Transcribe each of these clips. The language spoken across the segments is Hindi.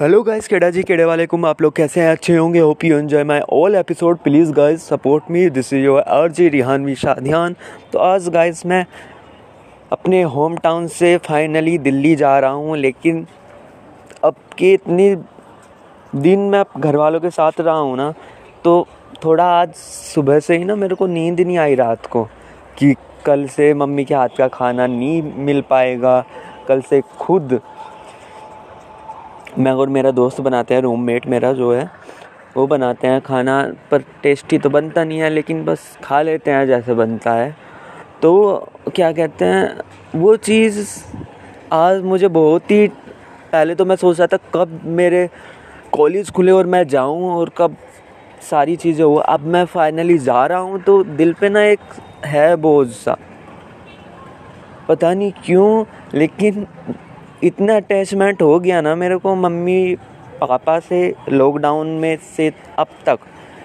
हेलो गाइस केड़ा जी केड़े वाले कुम आप लोग कैसे हैं? अच्छे होंगे? Hope you enjoy my all episode please guys support me this is your R G Rihanvi Shadiyan तो आज गाइस मैं अपने होम टाउन से फाइनली दिल्ली जा रहा हूँ, लेकिन अब के इतनी दिन मैं घर वालों के साथ रहा हूँ ना तो थोड़ा आज सुबह से ही ना मेरे को नींद नहीं आई रात को, कि कल से मम्मी के हाथ का खाना नहीं मिल पाएगा, कल से खुद मैं और मेरा दोस्त बनाते हैं रूममेट मेरा जो है, वो बनाते हैं खाना, पर टेस्टी तो बनता नहीं है, लेकिन बस खा लेते हैं जैसे बनता है। तो क्या कहते हैं, वो चीज़ आज मुझे बहुत ही, पहले तो मैं सोच रहा था कब मेरे कॉलेज खुले और मैं जाऊँ और कब सारी चीज़ें हो। अब मैं फाइनली जा रहा हूँ तो दिल पे ना एक है बोझ सा। पता नहीं क्यों, लेकिन इतना अटैचमेंट हो गया ना मेरे को मम्मी, पापा से लॉकडाउन में से अब तक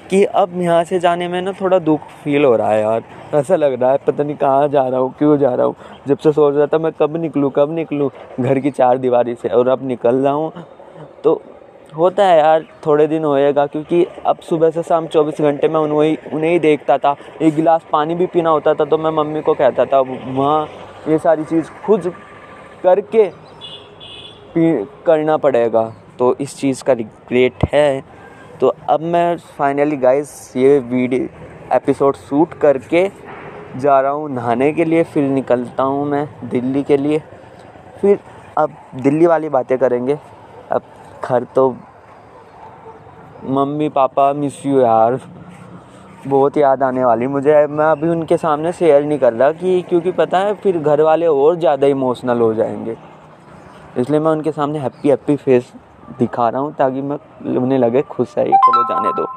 कि अब यहाँ से जाने में ना थोड़ा दुख फील हो रहा है यार। ऐसा लग रहा है, पता नहीं कहाँ जा रहा हूँ, क्यों जा रहा हूँ। जब से सोच रहा था मैं कब निकलूँ कब निकलूँ, घर की चार दीवारी से और अब निकल रहा हूँ। तो होता है यार, थोड़े दिन होएगा क्योंकि अब सुबह से शाम चौबीस घंटे में उन्हें उन्हें ही देखता था। एक गिलास पानी भी पीना होता था तो मैं मम्मी को कहता था, वहाँ ये सारी चीज़ खुद करके करना पड़ेगा। तो इस चीज़ का रिग्रेट है। तो अब मैं फाइनली गाइस ये वीडियो एपिसोड शूट करके जा रहा हूँ नहाने के लिए। फिर निकलता हूँ मैं दिल्ली के लिए। फिर अब दिल्ली वाली बातें करेंगे। अब घर तो मम्मी, पापा मिस यू यार। बहुत याद आने वाली मुझे। मैं अभी उनके सामने शेयर नहीं कर रहा कि, क्योंकि पता है फिर घर वाले और ज़्यादा इमोशनल हो जाएँगे। इसलिए मैं उनके सामने हैप्पी हैप्पी फेस दिखा रहा हूँ ताकि मैं उन्हें लगे खुश है, ये चलो जाने दो।